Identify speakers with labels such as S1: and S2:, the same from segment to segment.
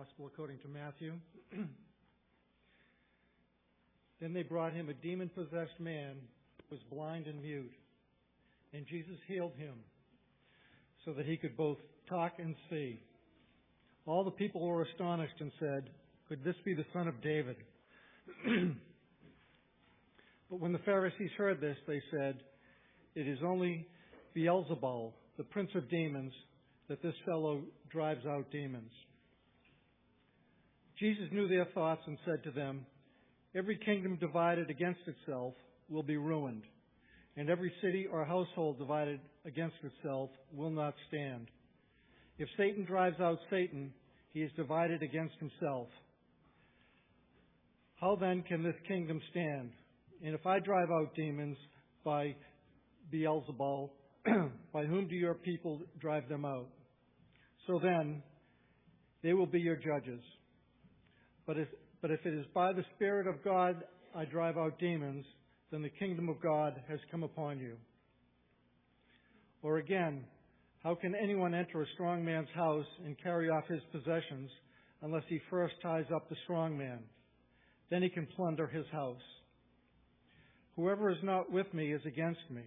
S1: Gospel according to Matthew. then they brought him a demon possessed man who was blind and mute. And Jesus healed him so that he could both talk and see. All the people were astonished and said, Could this be the son of David? but when the Pharisees heard this, they said, It is only Beelzebul, the prince of demons, that this fellow drives out demons. Jesus knew their thoughts and said to them, Every kingdom divided against itself will be ruined, and every city or household divided against itself will not stand. If Satan drives out Satan, he is divided against himself. How then can this kingdom stand? And if I drive out demons by Beelzebul, by whom do your people drive them out? So then, they will be your judges. But if, but if it is by the Spirit of God I drive out demons, then the kingdom of God has come upon you. Or again, how can anyone enter a strong man's house and carry off his possessions unless he first ties up the strong man? Then he can plunder his house. Whoever is not with me is against me,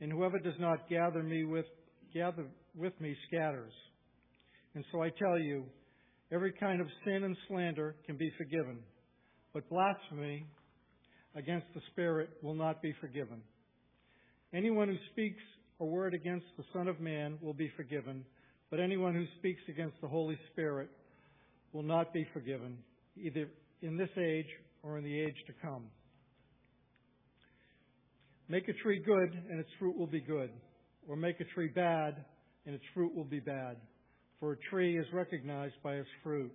S1: and whoever does not gather me with gather with me scatters. And so I tell you, every kind of sin and slander can be forgiven, but blasphemy against the Spirit will not be forgiven. Anyone who speaks a word against the Son of Man will be forgiven, but anyone who speaks against the Holy Spirit will not be forgiven, either in this age or in the age to come. Make a tree good, and its fruit will be good, or make a tree bad, and its fruit will be bad for a tree is recognized by its fruit.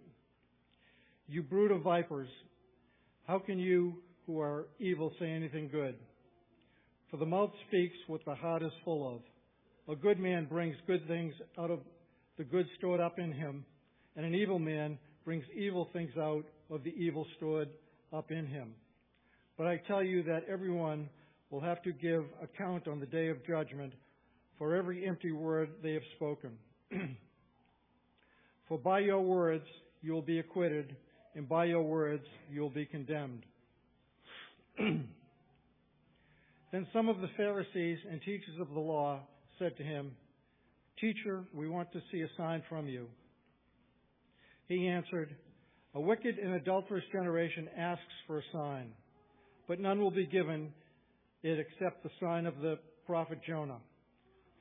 S1: You brood of vipers, how can you who are evil say anything good? For the mouth speaks what the heart is full of. A good man brings good things out of the good stored up in him, and an evil man brings evil things out of the evil stored up in him. But I tell you that everyone will have to give account on the day of judgment for every empty word they have spoken. For by your words you will be acquitted, and by your words you will be condemned. then some of the Pharisees and teachers of the law said to him, Teacher, we want to see a sign from you. He answered, A wicked and adulterous generation asks for a sign, but none will be given it except the sign of the prophet Jonah.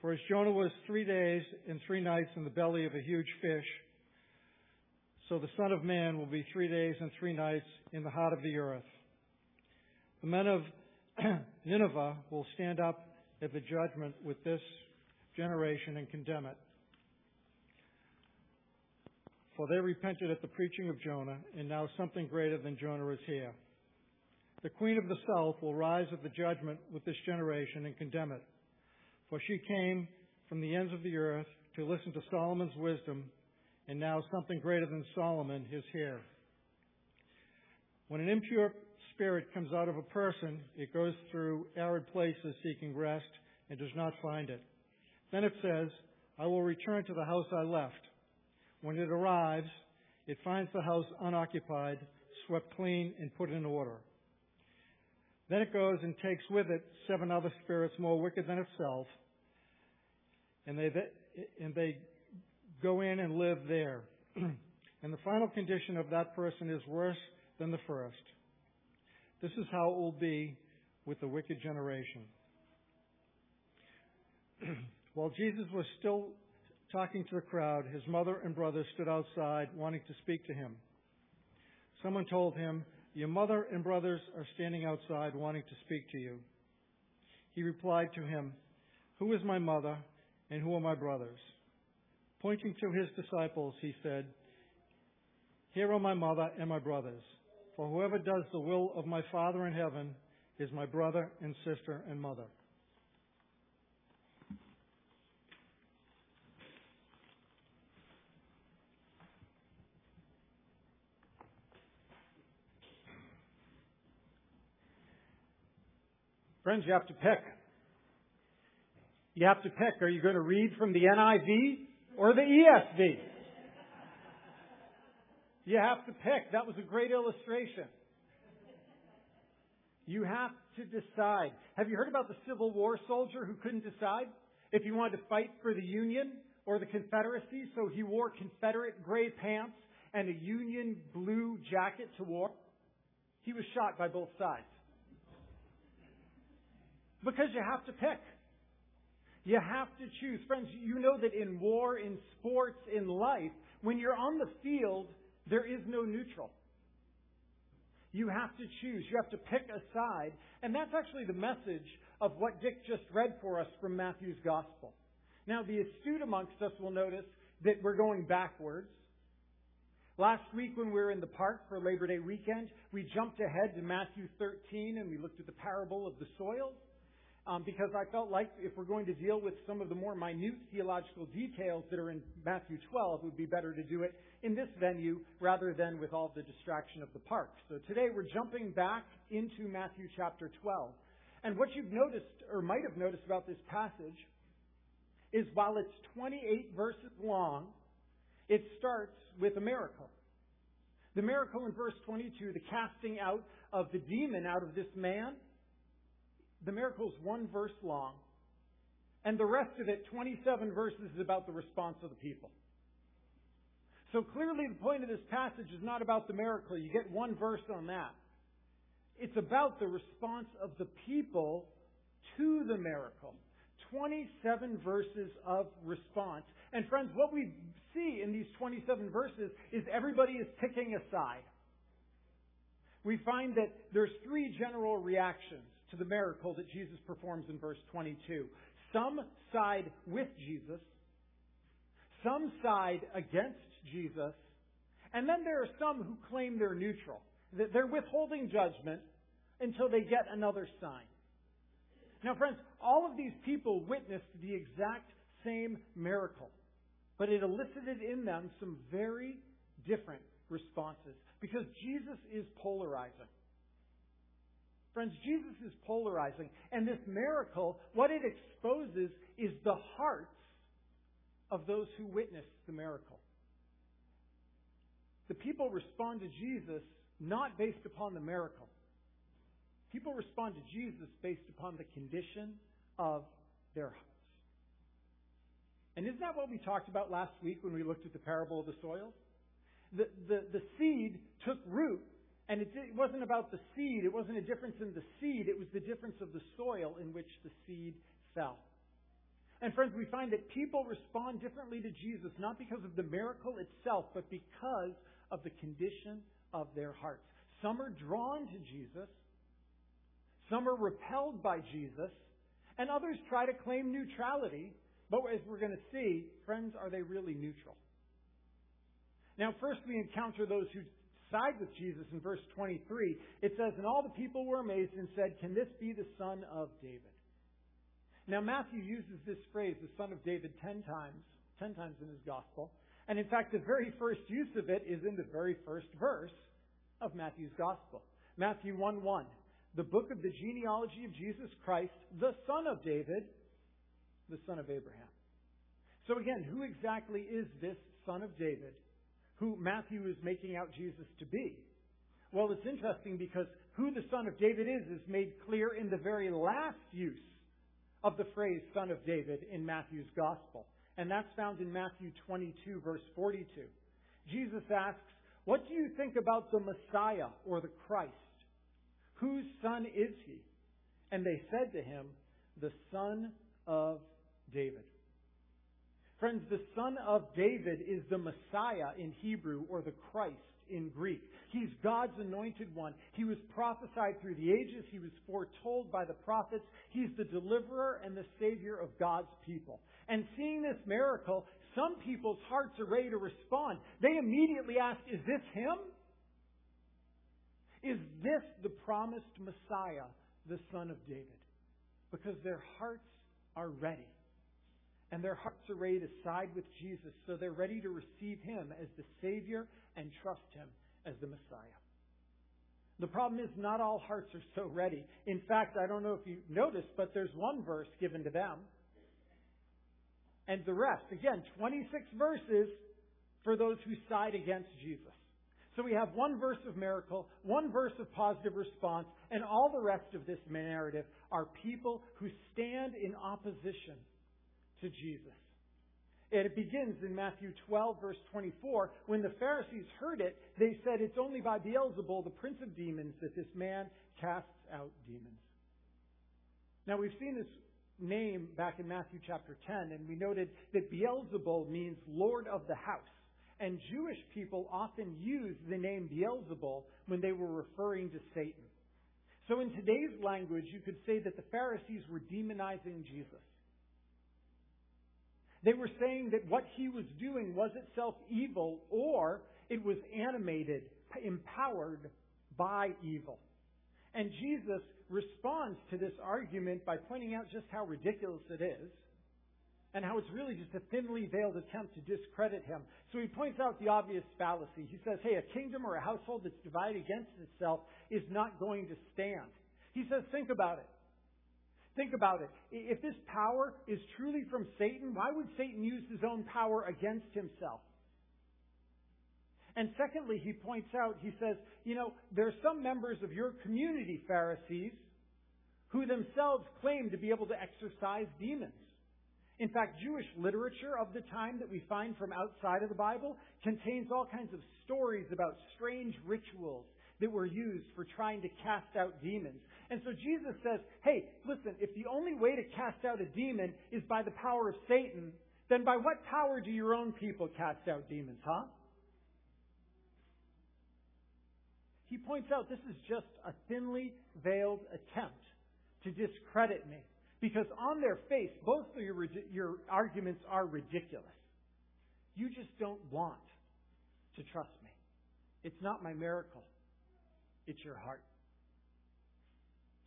S1: For as Jonah was three days and three nights in the belly of a huge fish, so the Son of Man will be three days and three nights in the heart of the earth. The men of Nineveh will stand up at the judgment with this generation and condemn it. For they repented at the preaching of Jonah, and now something greater than Jonah is here. The queen of the south will rise at the judgment with this generation and condemn it. For she came from the ends of the earth to listen to Solomon's wisdom and now something greater than Solomon, his hair. When an impure spirit comes out of a person, it goes through arid places seeking rest and does not find it. Then it says, I will return to the house I left. When it arrives, it finds the house unoccupied, swept clean, and put in order. Then it goes and takes with it seven other spirits more wicked than itself, and they, and they go in and live there. and the final condition of that person is worse than the first. This is how it will be with the wicked generation. While Jesus was still talking to the crowd, his mother and brothers stood outside wanting to speak to him. Someone told him, Your mother and brothers are standing outside wanting to speak to you. He replied to him, Who is my mother and who are my brothers? Pointing to his disciples, he said, Here are my mother and my brothers. For whoever does the will of my Father in heaven is my brother and sister and mother.
S2: Friends, you have to pick. You have to pick. Are you going to read from the NIV or the ESV. You have to pick. That was a great illustration. You have to decide. Have you heard about the Civil War soldier who couldn't decide if he wanted to fight for the Union or the Confederacy? So he wore Confederate gray pants and a Union blue jacket to war. He was shot by both sides. Because you have to pick. You have to choose. Friends, you know that in war, in sports, in life, when you're on the field, there is no neutral. You have to choose. You have to pick a side. And that's actually the message of what Dick just read for us from Matthew's Gospel. Now, the astute amongst us will notice that we're going backwards. Last week when we were in the park for Labor Day weekend, we jumped ahead to Matthew 13 and we looked at the parable of the soils um, because I felt like if we're going to deal with some of the more minute theological details that are in Matthew 12, it would be better to do it in this venue rather than with all the distraction of the park. So today we're jumping back into Matthew chapter 12. And what you've noticed, or might have noticed about this passage, is while it's 28 verses long, it starts with a miracle. The miracle in verse 22, the casting out of the demon out of this man, the miracle is one verse long, and the rest of it, 27 verses, is about the response of the people. So clearly, the point of this passage is not about the miracle. You get one verse on that. It's about the response of the people to the miracle. 27 verses of response. And friends, what we see in these 27 verses is everybody is picking a side. We find that there's three general reactions to the miracle that Jesus performs in verse 22. Some side with Jesus, some side against Jesus, and then there are some who claim they're neutral. That they're withholding judgment until they get another sign. Now, friends, all of these people witnessed the exact same miracle, but it elicited in them some very different responses because Jesus is polarizing. Friends, Jesus is polarizing. And this miracle, what it exposes is the hearts of those who witnessed the miracle. The people respond to Jesus not based upon the miracle. People respond to Jesus based upon the condition of their hearts. And isn't that what we talked about last week when we looked at the parable of the soils? The, the, the seed took root and it, it wasn't about the seed. It wasn't a difference in the seed. It was the difference of the soil in which the seed fell. And friends, we find that people respond differently to Jesus, not because of the miracle itself, but because of the condition of their hearts. Some are drawn to Jesus. Some are repelled by Jesus. And others try to claim neutrality. But as we're going to see, friends, are they really neutral? Now, first we encounter those who side with Jesus in verse 23, it says, And all the people were amazed and said, Can this be the son of David? Now, Matthew uses this phrase, the son of David, ten times, ten times in his gospel. And in fact, the very first use of it is in the very first verse of Matthew's gospel. Matthew 1 1. The book of the genealogy of Jesus Christ, the son of David, the son of Abraham. So again, who exactly is this son of David who Matthew is making out Jesus to be. Well, it's interesting because who the son of David is is made clear in the very last use of the phrase son of David in Matthew's gospel. And that's found in Matthew 22 verse 42. Jesus asks, what do you think about the Messiah or the Christ? Whose son is he? And they said to him, the son of David. Friends, the son of David is the Messiah in Hebrew or the Christ in Greek. He's God's anointed one. He was prophesied through the ages. He was foretold by the prophets. He's the deliverer and the savior of God's people. And seeing this miracle, some people's hearts are ready to respond. They immediately ask, is this him? Is this the promised Messiah, the son of David? Because their hearts are ready and their hearts are ready to side with Jesus, so they're ready to receive Him as the Savior and trust Him as the Messiah. The problem is not all hearts are so ready. In fact, I don't know if you noticed, but there's one verse given to them. And the rest, again, 26 verses for those who side against Jesus. So we have one verse of miracle, one verse of positive response, and all the rest of this narrative are people who stand in opposition to Jesus. And it begins in Matthew 12, verse 24. When the Pharisees heard it, they said, It's only by Beelzebul, the prince of demons, that this man casts out demons. Now, we've seen this name back in Matthew chapter 10, and we noted that Beelzebul means Lord of the house. And Jewish people often used the name Beelzebul when they were referring to Satan. So in today's language, you could say that the Pharisees were demonizing Jesus. They were saying that what he was doing was itself evil or it was animated, empowered by evil. And Jesus responds to this argument by pointing out just how ridiculous it is and how it's really just a thinly veiled attempt to discredit him. So he points out the obvious fallacy. He says, hey, a kingdom or a household that's divided against itself is not going to stand. He says, think about it. Think about it. If this power is truly from Satan, why would Satan use his own power against himself? And secondly, he points out, he says, you know, there are some members of your community, Pharisees, who themselves claim to be able to exorcise demons. In fact, Jewish literature of the time that we find from outside of the Bible contains all kinds of stories about strange rituals that were used for trying to cast out demons. And so Jesus says, hey, listen, if the only way to cast out a demon is by the power of Satan, then by what power do your own people cast out demons, huh? He points out this is just a thinly veiled attempt to discredit me. Because on their face, both of your, your arguments are ridiculous. You just don't want to trust me. It's not my miracle. It's your heart.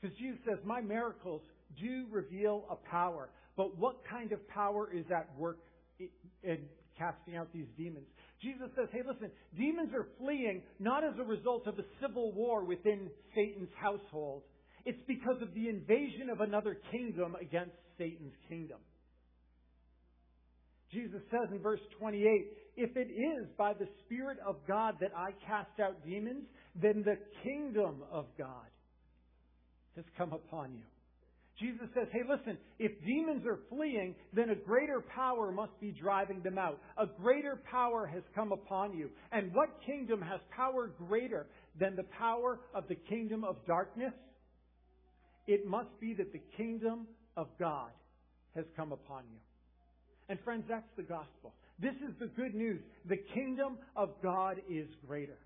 S2: Because Jesus says, My miracles do reveal a power. But what kind of power is at work in casting out these demons? Jesus says, Hey, listen, demons are fleeing not as a result of a civil war within Satan's household. It's because of the invasion of another kingdom against Satan's kingdom. Jesus says in verse 28, If it is by the Spirit of God that I cast out demons, then the kingdom of God has come upon you. Jesus says, hey, listen, if demons are fleeing, then a greater power must be driving them out. A greater power has come upon you. And what kingdom has power greater than the power of the kingdom of darkness? It must be that the kingdom of God has come upon you. And friends, that's the gospel. This is the good news. The kingdom of God is greater.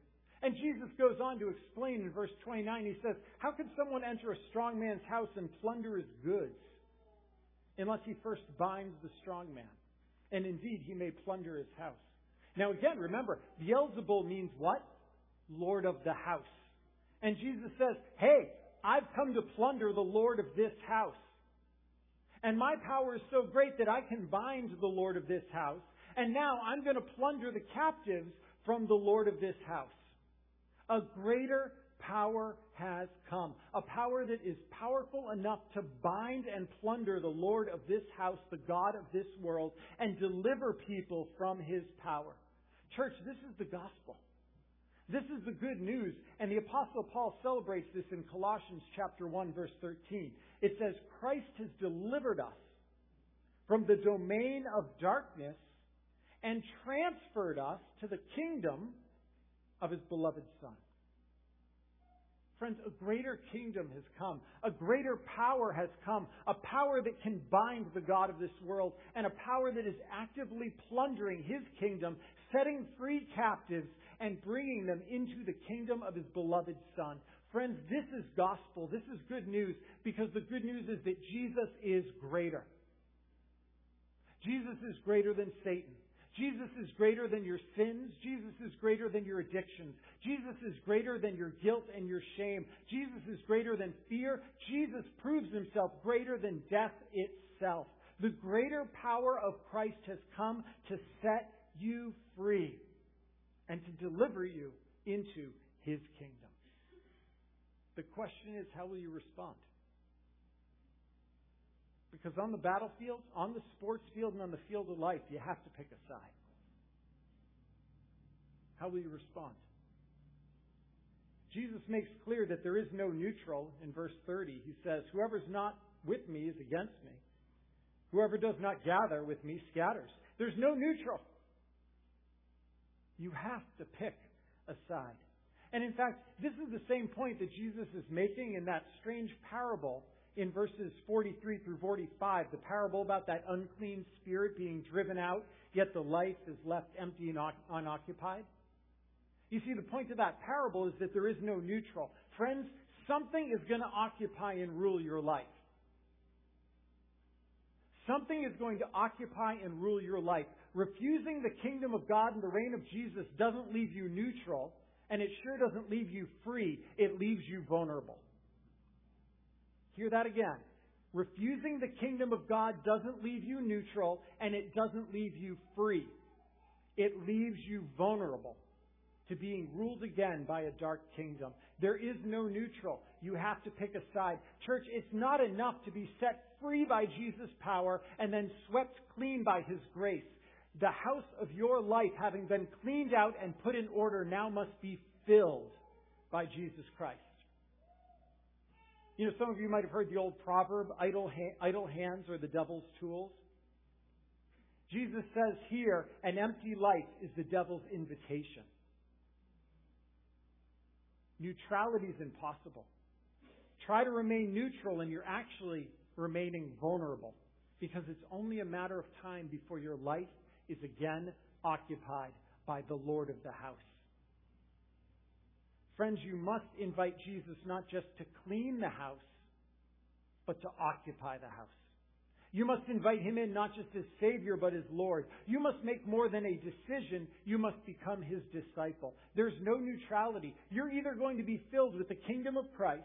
S2: And Jesus goes on to explain in verse 29, he says, How can someone enter a strong man's house and plunder his goods unless he first binds the strong man? And indeed, he may plunder his house. Now again, remember, Beelzebul means what? Lord of the house. And Jesus says, Hey, I've come to plunder the Lord of this house. And my power is so great that I can bind the Lord of this house. And now I'm going to plunder the captives from the Lord of this house. A greater power has come. A power that is powerful enough to bind and plunder the Lord of this house, the God of this world, and deliver people from his power. Church, this is the gospel. This is the good news, and the apostle Paul celebrates this in Colossians chapter 1 verse 13. It says, Christ has delivered us from the domain of darkness and transferred us to the kingdom of his beloved Son. Friends, a greater kingdom has come. A greater power has come. A power that can bind the God of this world and a power that is actively plundering his kingdom, setting free captives and bringing them into the kingdom of his beloved Son. Friends, this is gospel. This is good news because the good news is that Jesus is greater. Jesus is greater than Satan. Greater than your sins. Jesus is greater than your addictions. Jesus is greater than your guilt and your shame. Jesus is greater than fear. Jesus proves himself greater than death itself. The greater power of Christ has come to set you free and to deliver you into his kingdom. The question is, how will you respond? Because on the battlefield, on the sports field, and on the field of life, you have to pick a side. How will you respond? Jesus makes clear that there is no neutral in verse 30. He says, Whoever's not with me is against me. Whoever does not gather with me scatters. There's no neutral. You have to pick a side. And in fact, this is the same point that Jesus is making in that strange parable in verses 43 through 45, the parable about that unclean spirit being driven out, yet the life is left empty and unoccupied. You see, the point of that parable is that there is no neutral. Friends, something is going to occupy and rule your life. Something is going to occupy and rule your life. Refusing the kingdom of God and the reign of Jesus doesn't leave you neutral, and it sure doesn't leave you free. It leaves you vulnerable. Hear that again. Refusing the kingdom of God doesn't leave you neutral, and it doesn't leave you free. It leaves you vulnerable to being ruled again by a dark kingdom. There is no neutral. You have to pick a side. Church, it's not enough to be set free by Jesus' power and then swept clean by His grace. The house of your life, having been cleaned out and put in order, now must be filled by Jesus Christ. You know, some of you might have heard the old proverb, idle, ha- idle hands are the devil's tools. Jesus says here, an empty life is the devil's invitation. Neutrality is impossible. Try to remain neutral and you're actually remaining vulnerable because it's only a matter of time before your life is again occupied by the Lord of the house. Friends, you must invite Jesus not just to clean the house, but to occupy the house. You must invite him in not just as Savior, but as Lord. You must make more than a decision. You must become his disciple. There's no neutrality. You're either going to be filled with the kingdom of Christ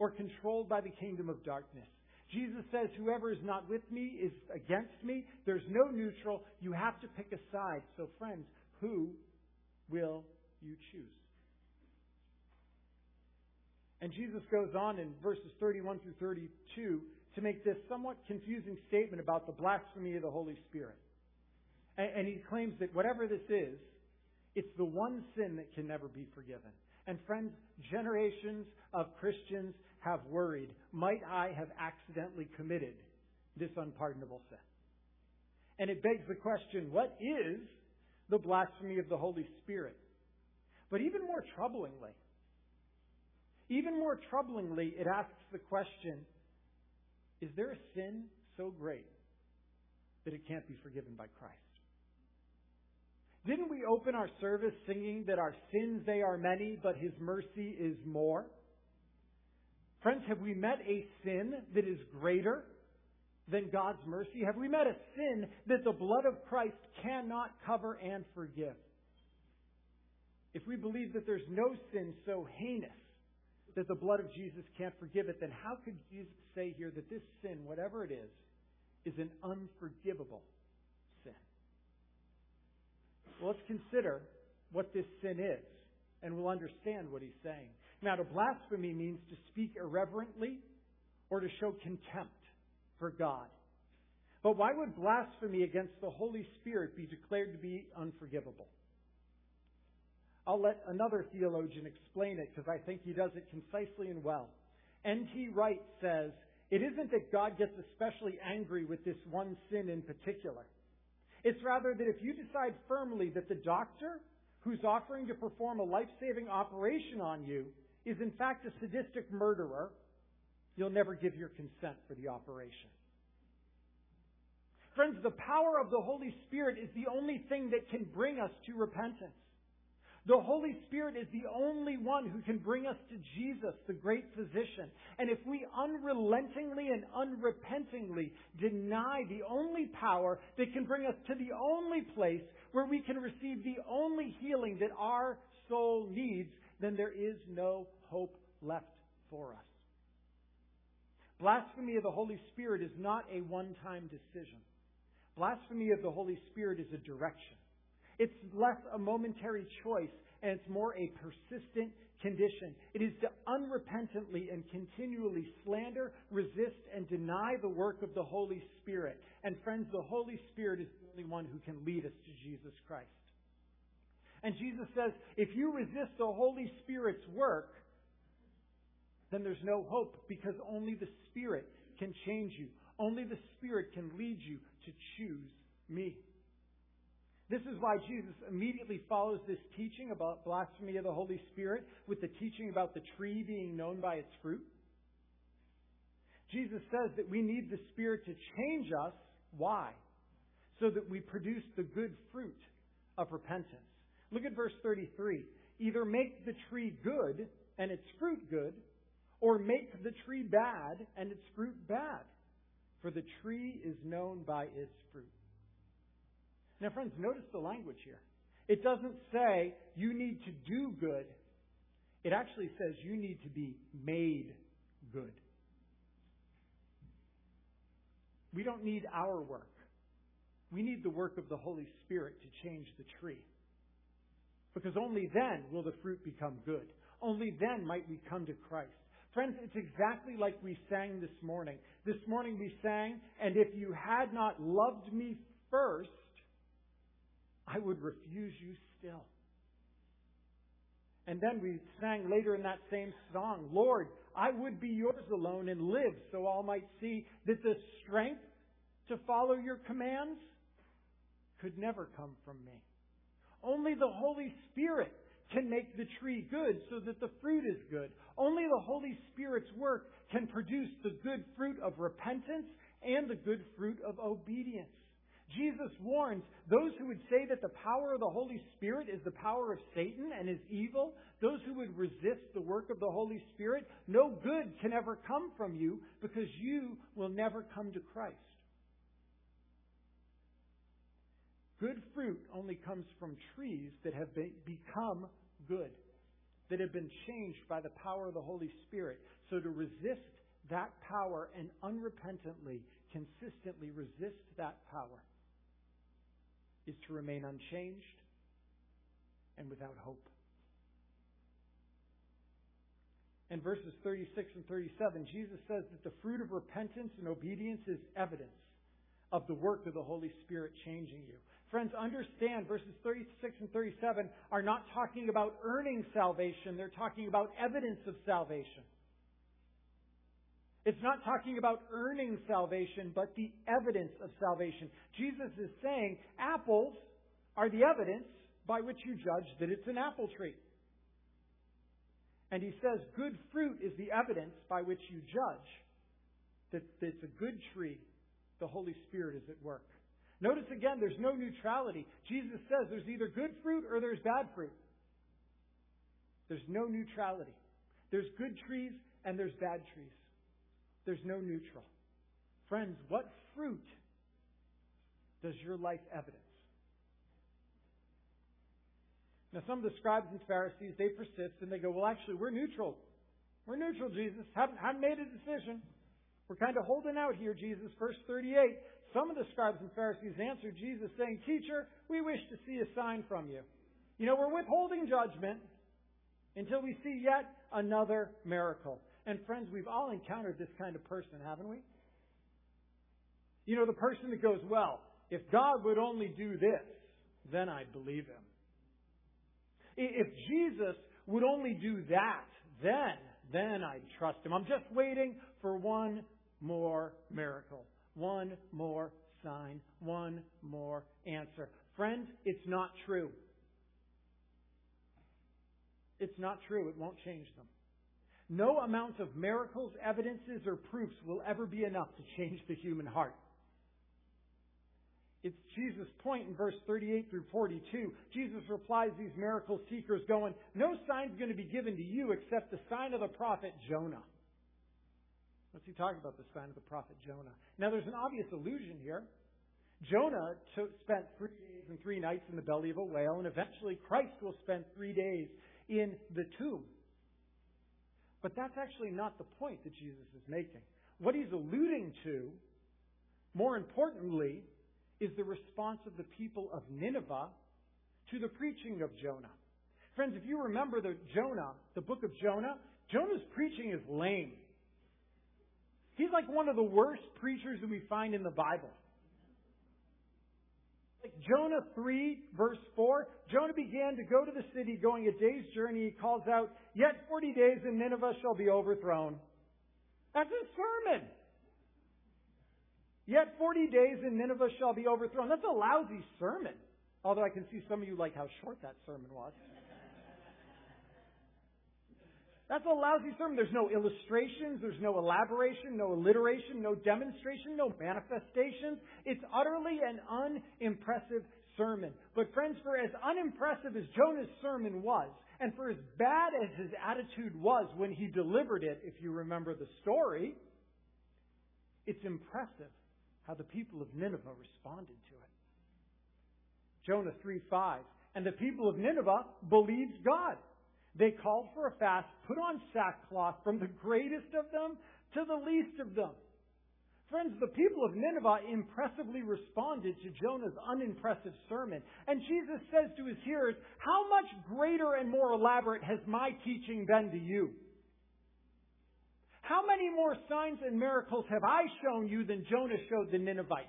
S2: or controlled by the kingdom of darkness. Jesus says, Whoever is not with me is against me. There's no neutral. You have to pick a side. So, friends, who will you choose? And Jesus goes on in verses 31 through 32 to make this somewhat confusing statement about the blasphemy of the Holy Spirit. And, and he claims that whatever this is, it's the one sin that can never be forgiven. And friends, generations of Christians have worried, might I have accidentally committed this unpardonable sin? And it begs the question, what is the blasphemy of the Holy Spirit? But even more troublingly, even more troublingly, it asks the question, is there a sin so great that it can't be forgiven by Christ? Didn't we open our service singing that our sins, they are many, but His mercy is more? Friends, have we met a sin that is greater than God's mercy? Have we met a sin that the blood of Christ cannot cover and forgive? If we believe that there's no sin so heinous that the blood of Jesus can't forgive it, then how could Jesus say here that this sin, whatever it is, is an unforgivable sin? Well, let's consider what this sin is, and we'll understand what he's saying. Now, to blasphemy means to speak irreverently or to show contempt for God. But why would blasphemy against the Holy Spirit be declared to be unforgivable? I'll let another theologian explain it because I think he does it concisely and well. N.T. Wright says, It isn't that God gets especially angry with this one sin in particular. It's rather that if you decide firmly that the doctor who's offering to perform a life saving operation on you is in fact a sadistic murderer, you'll never give your consent for the operation. Friends, the power of the Holy Spirit is the only thing that can bring us to repentance. The Holy Spirit is the only one who can bring us to Jesus, the great physician. And if we unrelentingly and unrepentingly deny the only power that can bring us to the only place where we can receive the only healing that our soul needs, then there is no hope left for us. Blasphemy of the Holy Spirit is not a one-time decision. Blasphemy of the Holy Spirit is a direction. It's less a momentary choice and it's more a persistent condition. It is to unrepentantly and continually slander, resist, and deny the work of the Holy Spirit. And friends, the Holy Spirit is the only one who can lead us to Jesus Christ. And Jesus says, if you resist the Holy Spirit's work, then there's no hope because only the Spirit can change you. Only the Spirit can lead you to choose me. This is why Jesus immediately follows this teaching about blasphemy of the Holy Spirit with the teaching about the tree being known by its fruit. Jesus says that we need the Spirit to change us. Why? So that we produce the good fruit of repentance. Look at verse 33. Either make the tree good and its fruit good, or make the tree bad and its fruit bad. For the tree is known by its fruit. Now, friends, notice the language here. It doesn't say you need to do good. It actually says you need to be made good. We don't need our work. We need the work of the Holy Spirit to change the tree. Because only then will the fruit become good. Only then might we come to Christ. Friends, it's exactly like we sang this morning. This morning we sang, and if you had not loved me first, I would refuse you still. And then we sang later in that same song, Lord, I would be yours alone and live so all might see that the strength to follow your commands could never come from me. Only the Holy Spirit can make the tree good so that the fruit is good. Only the Holy Spirit's work can produce the good fruit of repentance and the good fruit of obedience. Jesus warns those who would say that the power of the Holy Spirit is the power of Satan and is evil, those who would resist the work of the Holy Spirit, no good can ever come from you because you will never come to Christ. Good fruit only comes from trees that have become good, that have been changed by the power of the Holy Spirit. So to resist that power and unrepentantly, consistently resist that power is to remain unchanged and without hope. In verses 36 and 37, Jesus says that the fruit of repentance and obedience is evidence of the work of the Holy Spirit changing you. Friends, understand verses 36 and 37 are not talking about earning salvation, they're talking about evidence of salvation. It's not talking about earning salvation, but the evidence of salvation. Jesus is saying apples are the evidence by which you judge that it's an apple tree. And he says good fruit is the evidence by which you judge that it's a good tree. The Holy Spirit is at work. Notice again, there's no neutrality. Jesus says there's either good fruit or there's bad fruit. There's no neutrality. There's good trees and there's bad trees. There's no neutral. Friends, what fruit does your life evidence? Now, some of the scribes and Pharisees, they persist and they go, well, actually, we're neutral. We're neutral, Jesus. Haven't, haven't made a decision. We're kind of holding out here, Jesus. Verse 38. Some of the scribes and Pharisees answered Jesus, saying, Teacher, we wish to see a sign from you. You know, we're withholding judgment until we see yet another miracle. And friends, we've all encountered this kind of person, haven't we? You know, the person that goes, well, if God would only do this, then I'd believe him. If Jesus would only do that, then, then I'd trust him. I'm just waiting for one more miracle, one more sign, one more answer. Friends, it's not true. It's not true. It won't change them. No amount of miracles, evidences, or proofs will ever be enough to change the human heart. It's Jesus' point in verse 38 through 42. Jesus replies these miracle seekers going, No sign's going to be given to you except the sign of the prophet Jonah. What's he talking about, the sign of the prophet Jonah? Now there's an obvious allusion here. Jonah spent three days and three nights in the belly of a whale, and eventually Christ will spend three days in the tomb. But that's actually not the point that Jesus is making. What he's alluding to, more importantly, is the response of the people of Nineveh to the preaching of Jonah. Friends, if you remember the Jonah, the book of Jonah, Jonah's preaching is lame. He's like one of the worst preachers that we find in the Bible. Like Jonah 3, verse 4, Jonah began to go to the city, going a day's journey. He calls out, Yet 40 days and Nineveh shall be overthrown. That's a sermon. Yet 40 days and Nineveh shall be overthrown. That's a lousy sermon. Although I can see some of you like how short that sermon was. That's a lousy sermon. There's no illustrations, there's no elaboration, no alliteration, no demonstration, no manifestations. It's utterly an unimpressive sermon. But friends, for as unimpressive as Jonah's sermon was, and for as bad as his attitude was when he delivered it, if you remember the story, it's impressive how the people of Nineveh responded to it. Jonah 3 5. And the people of Nineveh believed God. They called for a fast, put on sackcloth from the greatest of them to the least of them. Friends, the people of Nineveh impressively responded to Jonah's unimpressive sermon. And Jesus says to his hearers, How much greater and more elaborate has my teaching been to you? How many more signs and miracles have I shown you than Jonah showed the Ninevites?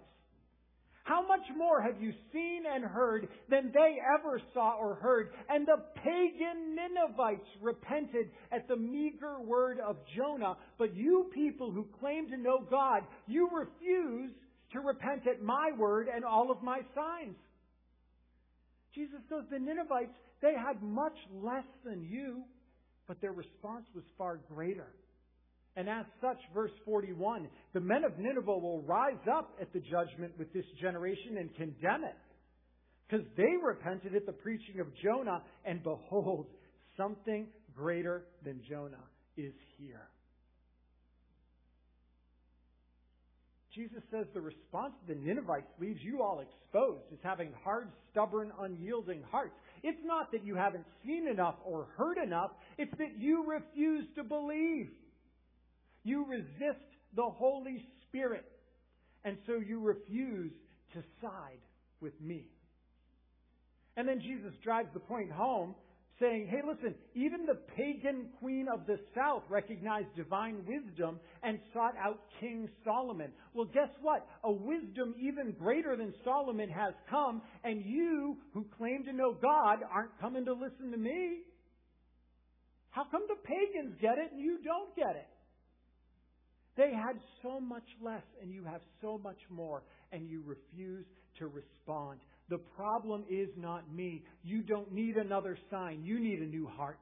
S2: How much more have you seen and heard than they ever saw or heard? And the pagan Ninevites repented at the meager word of Jonah. But you people who claim to know God, you refuse to repent at my word and all of my signs. Jesus goes, the Ninevites, they had much less than you, but their response was far greater. And as such, verse 41, the men of Nineveh will rise up at the judgment with this generation and condemn it. Because they repented at the preaching of Jonah, and behold, something greater than Jonah is here. Jesus says the response to the Ninevites leaves you all exposed as having hard, stubborn, unyielding hearts. It's not that you haven't seen enough or heard enough, it's that you refuse to believe. You resist the Holy Spirit. And so you refuse to side with me. And then Jesus drives the point home saying, hey, listen, even the pagan queen of the south recognized divine wisdom and sought out King Solomon. Well, guess what? A wisdom even greater than Solomon has come, and you who claim to know God aren't coming to listen to me. How come the pagans get it and you don't get it? They had so much less, and you have so much more, and you refuse to respond. The problem is not me. You don't need another sign. You need a new heart.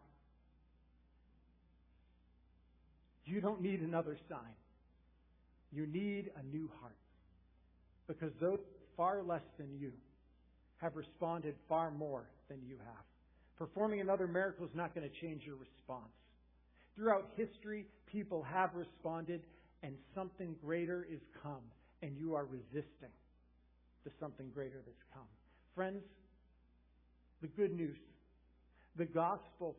S2: You don't need another sign. You need a new heart. Because those far less than you have responded far more than you have. Performing another miracle is not going to change your response. Throughout history, people have responded and something greater is come, and you are resisting the something greater that's come. Friends, the good news, the gospel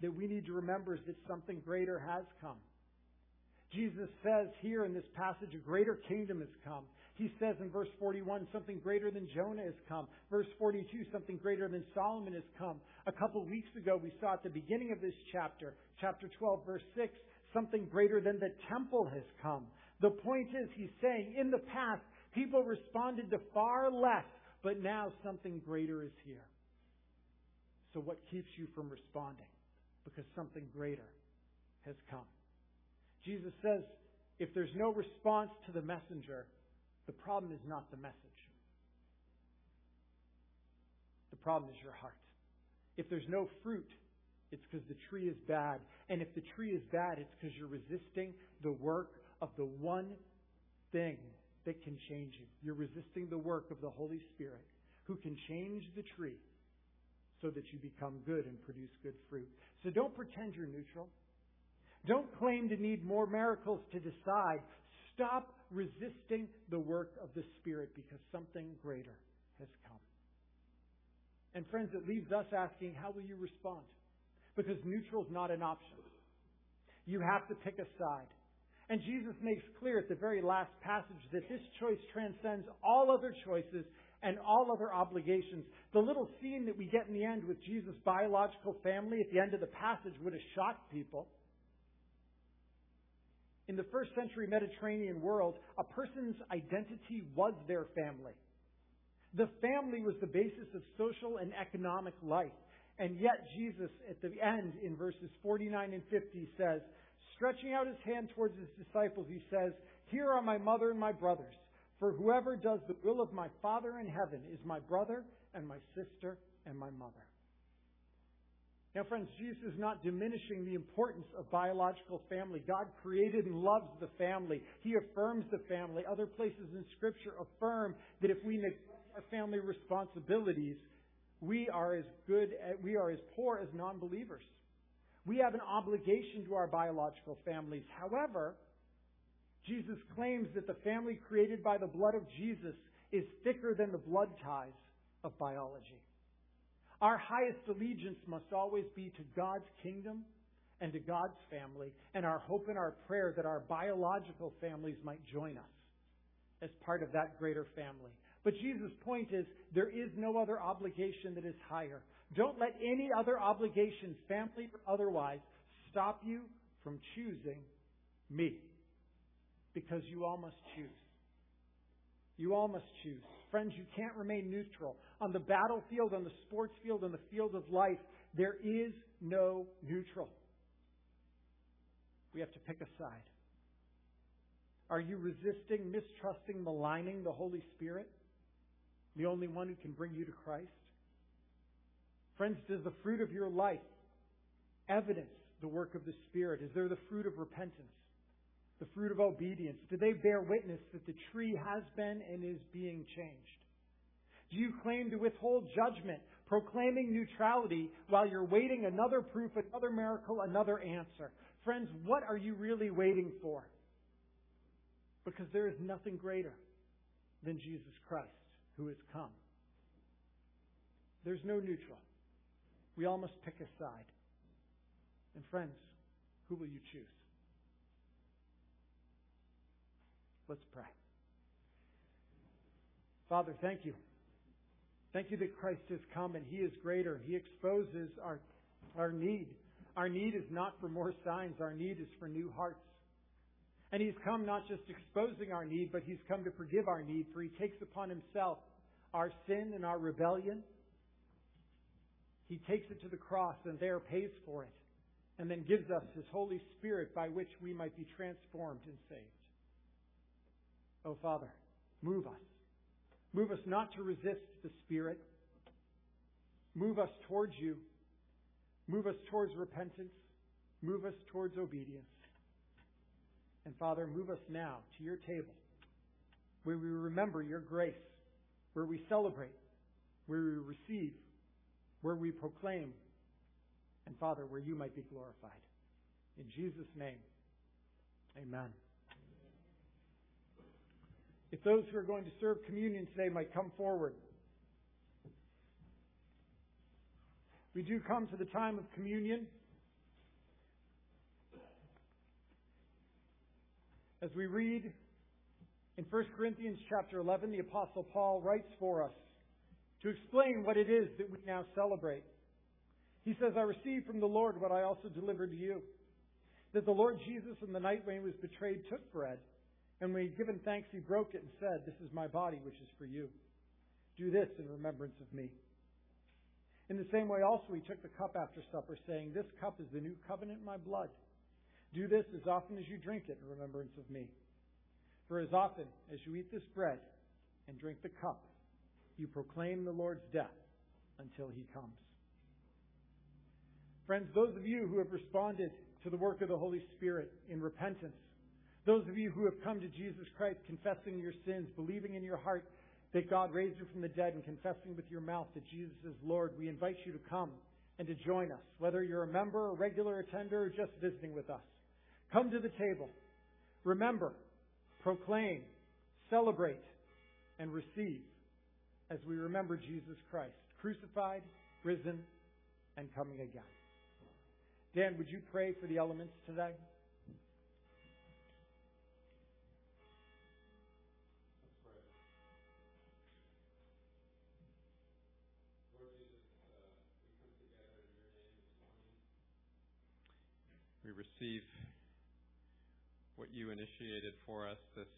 S2: that we need to remember is that something greater has come. Jesus says here in this passage, a greater kingdom has come. He says in verse 41, something greater than Jonah has come. Verse 42, something greater than Solomon has come. A couple weeks ago, we saw at the beginning of this chapter, chapter 12, verse 6, Something greater than the temple has come. The point is, he's saying, in the past, people responded to far less, but now something greater is here. So what keeps you from responding? Because something greater has come. Jesus says, if there's no response to the messenger, the problem is not the message. The problem is your heart. If there's no fruit, it's because the tree is bad. And if the tree is bad, it's because you're resisting the work of the one thing that can change you. You're resisting the work of the Holy Spirit who can change the tree so that you become good and produce good fruit. So don't pretend you're neutral. Don't claim to need more miracles to decide. Stop resisting the work of the Spirit because something greater has come. And friends, it leaves us asking, how will you respond? Because neutral is not an option. You have to pick a side. And Jesus makes clear at the very last passage that this choice transcends all other choices and all other obligations. The little scene that we get in the end with Jesus' biological family at the end of the passage would have shocked people. In the first century Mediterranean world, a person's identity was their family. The family was the basis of social and economic life. And yet Jesus, at the end, in verses 49 and 50, says, stretching out his hand towards his disciples, he says, Here are my mother and my brothers. For whoever does the will of my Father in heaven is my brother and my sister and my mother. Now, friends, Jesus is not diminishing the importance of biological family. God created and loves the family. He affirms the family. Other places in Scripture affirm that if we neglect our family responsibilities, we are as good, eh, we are as poor as non-believers. We have an obligation to our biological families. However, Jesus claims that the family created by the blood of Jesus is thicker than the blood ties of biology. Our highest allegiance must always be to God's kingdom and to God's family, and our hope and our prayer that our biological families might join us as part of that greater family. But Jesus' point is there is no other obligation that is higher. Don't let any other obligation, family or otherwise, stop you from choosing me. Because you all must choose. You all must choose. Friends, you can't remain neutral. On the battlefield, on the sports field, on the field of life, there is no neutral. We have to pick a side. Are you resisting, mistrusting, maligning the Holy Spirit? The only one who can bring you to Christ? Friends, does the fruit of your life evidence the work of the Spirit? Is there the fruit of repentance? The fruit of obedience? Do they bear witness that the tree has been and is being changed? Do you claim to withhold judgment, proclaiming neutrality while you're waiting another proof, another miracle, another answer? Friends, what are you really waiting for? Because there is nothing greater than Jesus Christ who has come. There's no neutral. We all must pick a side. And friends, who will you choose? Let's pray. Father, thank you. Thank you that Christ has come and He is greater. He exposes our, our need. Our need is not for more signs. Our need is for new hearts. And He's come not just exposing our need, but He's come to forgive our need, for He takes upon Himself our sin and our rebellion. He takes it to the cross and there pays for it, and then gives us His Holy Spirit by which we might be transformed and saved. Oh, Father, move us. Move us not to resist the Spirit. Move us towards you. Move us towards repentance. Move us towards obedience. And Father, move us now to your table where we remember your grace, where we celebrate, where we receive, where we proclaim, and Father, where you might be glorified. In Jesus' name, amen. If those who are going to serve communion today might come forward. We do come to the time of communion. As we read in 1 Corinthians chapter 11, the apostle Paul writes for us to explain what it is that we now celebrate. He says, I received from the Lord what I also delivered to you. That the Lord Jesus, in the night when he was betrayed, took bread. And when he had given thanks, he broke it and said, This is my body, which is for you. Do this in remembrance of me. In the same way, also, he took the cup after supper, saying, This cup is the new covenant in my blood. Do this as often as you drink it in remembrance of me. For as often as you eat this bread and drink the cup, you proclaim the Lord's death until he comes. Friends, those of you who have responded to the work of the Holy Spirit in repentance, those of you who have come to Jesus Christ confessing your sins, believing in your heart that God raised him from the dead, and confessing with your mouth that Jesus is Lord, we invite you to come and to join us, whether you're a member, a regular attender, or just visiting with us. Come to the table. Remember, proclaim, celebrate, and receive as we remember Jesus Christ, crucified, risen, and coming again. Dan, would you pray for the elements today?
S3: We receive what you initiated for us, this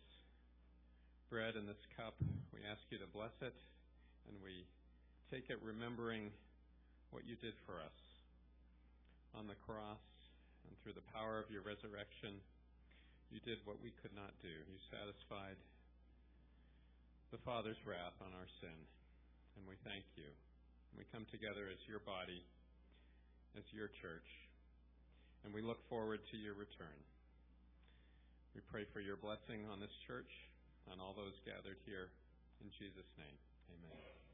S3: bread and this cup. We ask you to bless it And we take it remembering what you did for us on the cross and through the power of your resurrection. You did what we could not do. You satisfied the Father's wrath on our sin. And we thank you. We come together as your body, as your church, and we look forward to your return. We pray for your blessing on this church, on all those gathered here. In Jesus' name, amen.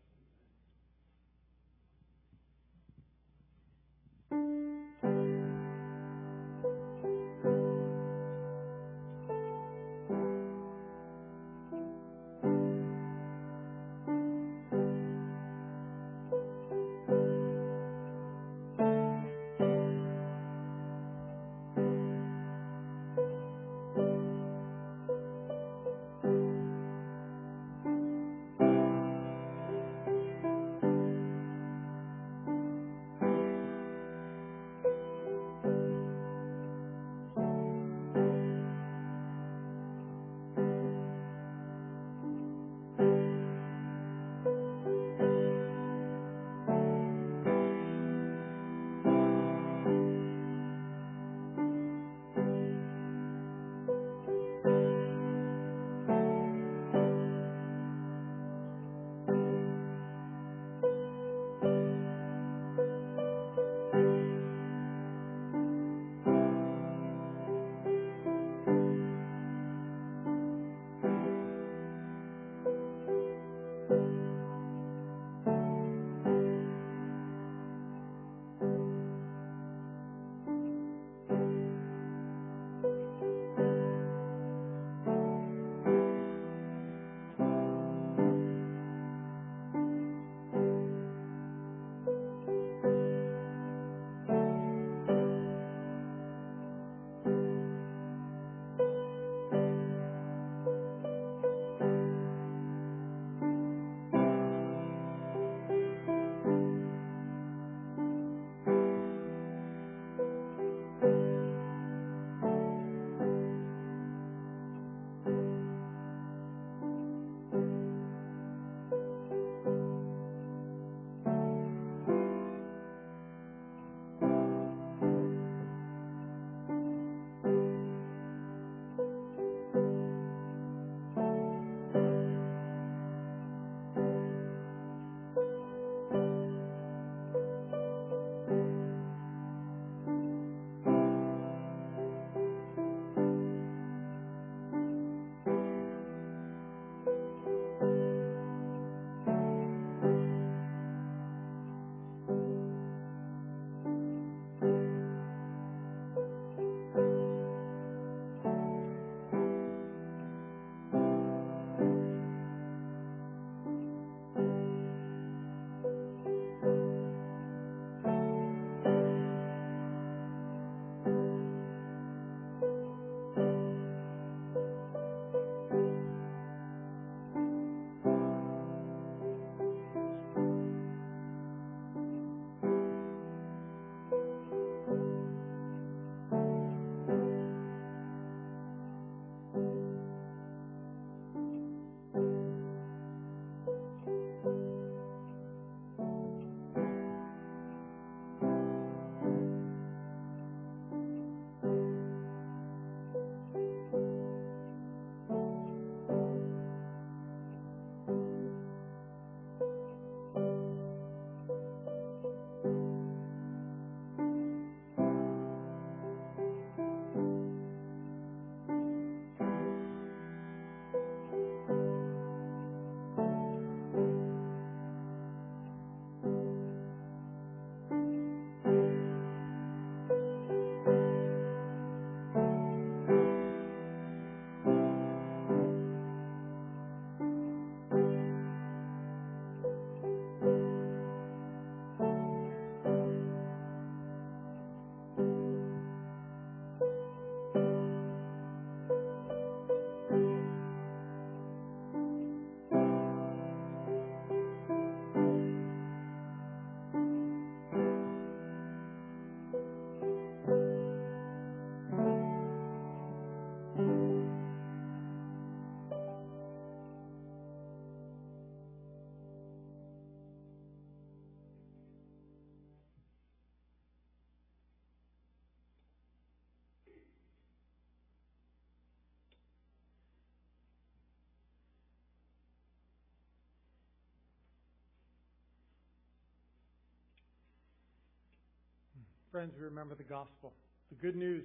S2: Friends, we remember the gospel, the good news.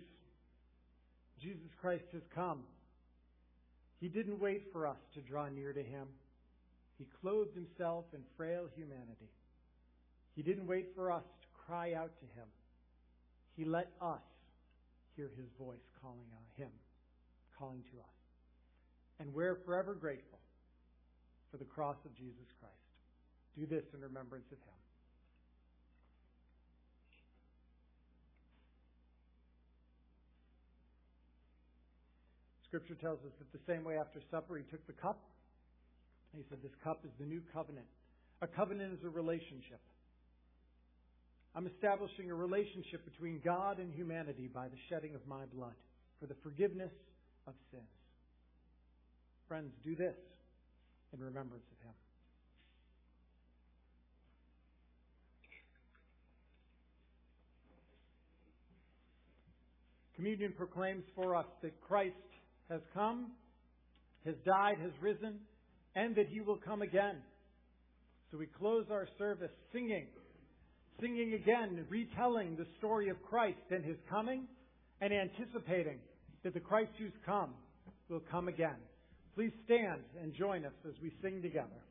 S2: Jesus Christ has come. He didn't wait for us to draw near to him. He clothed himself in frail humanity. He didn't wait for us to cry out to him. He let us hear his voice calling on him, calling to us. And we're forever grateful for the cross of Jesus Christ. Do this in remembrance of him. Scripture tells us that the same way after supper he took the cup. He said, This cup is the new covenant. A covenant is a relationship. I'm establishing a relationship between God and humanity by the shedding of my blood for the forgiveness of sins. Friends, do this in remembrance of him. Communion proclaims for us that Christ has come, has died, has risen, and that he will come again. So we close our service singing, singing again, retelling the story of Christ and his coming, and anticipating that the Christ who's come will come again. Please stand and join us as we sing together.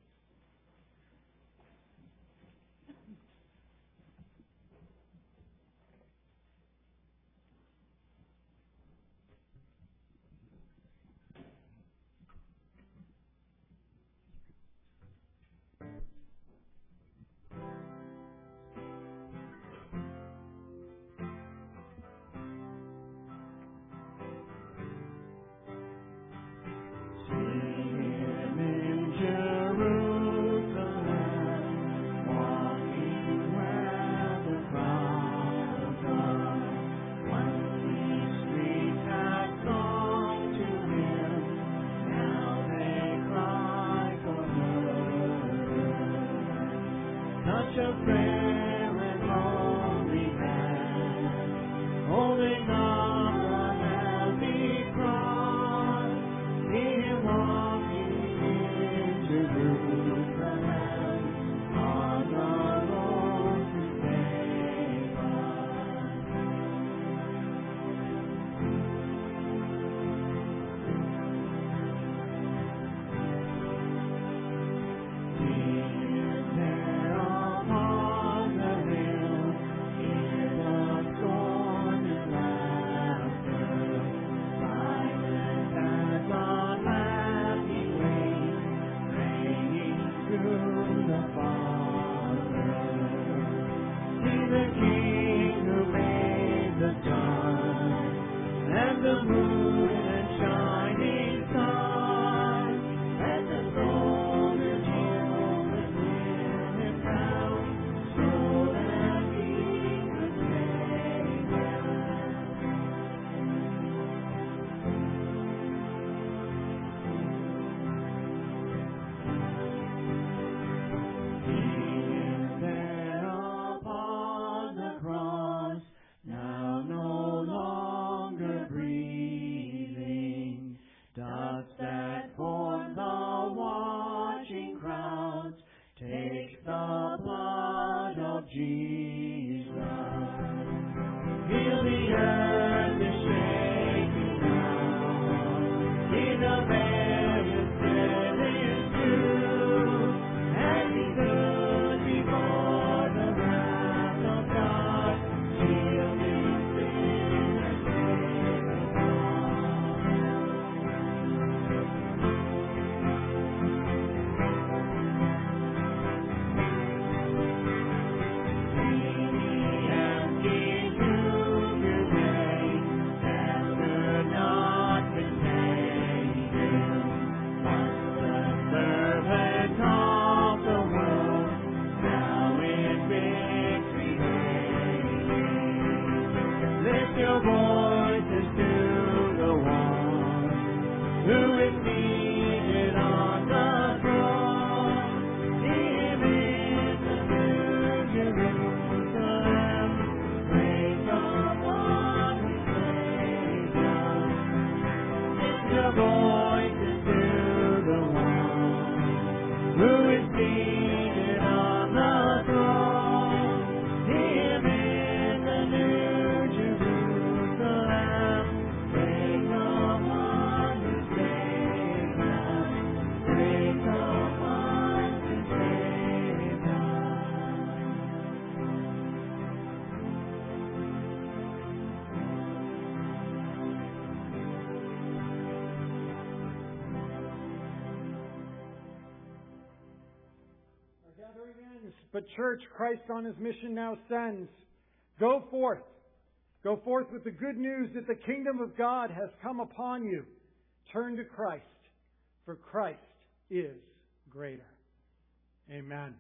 S2: But church, Christ on his mission now sends. Go forth. Go forth with the good news that the kingdom of God has come upon you. Turn to Christ, for Christ is greater. Amen.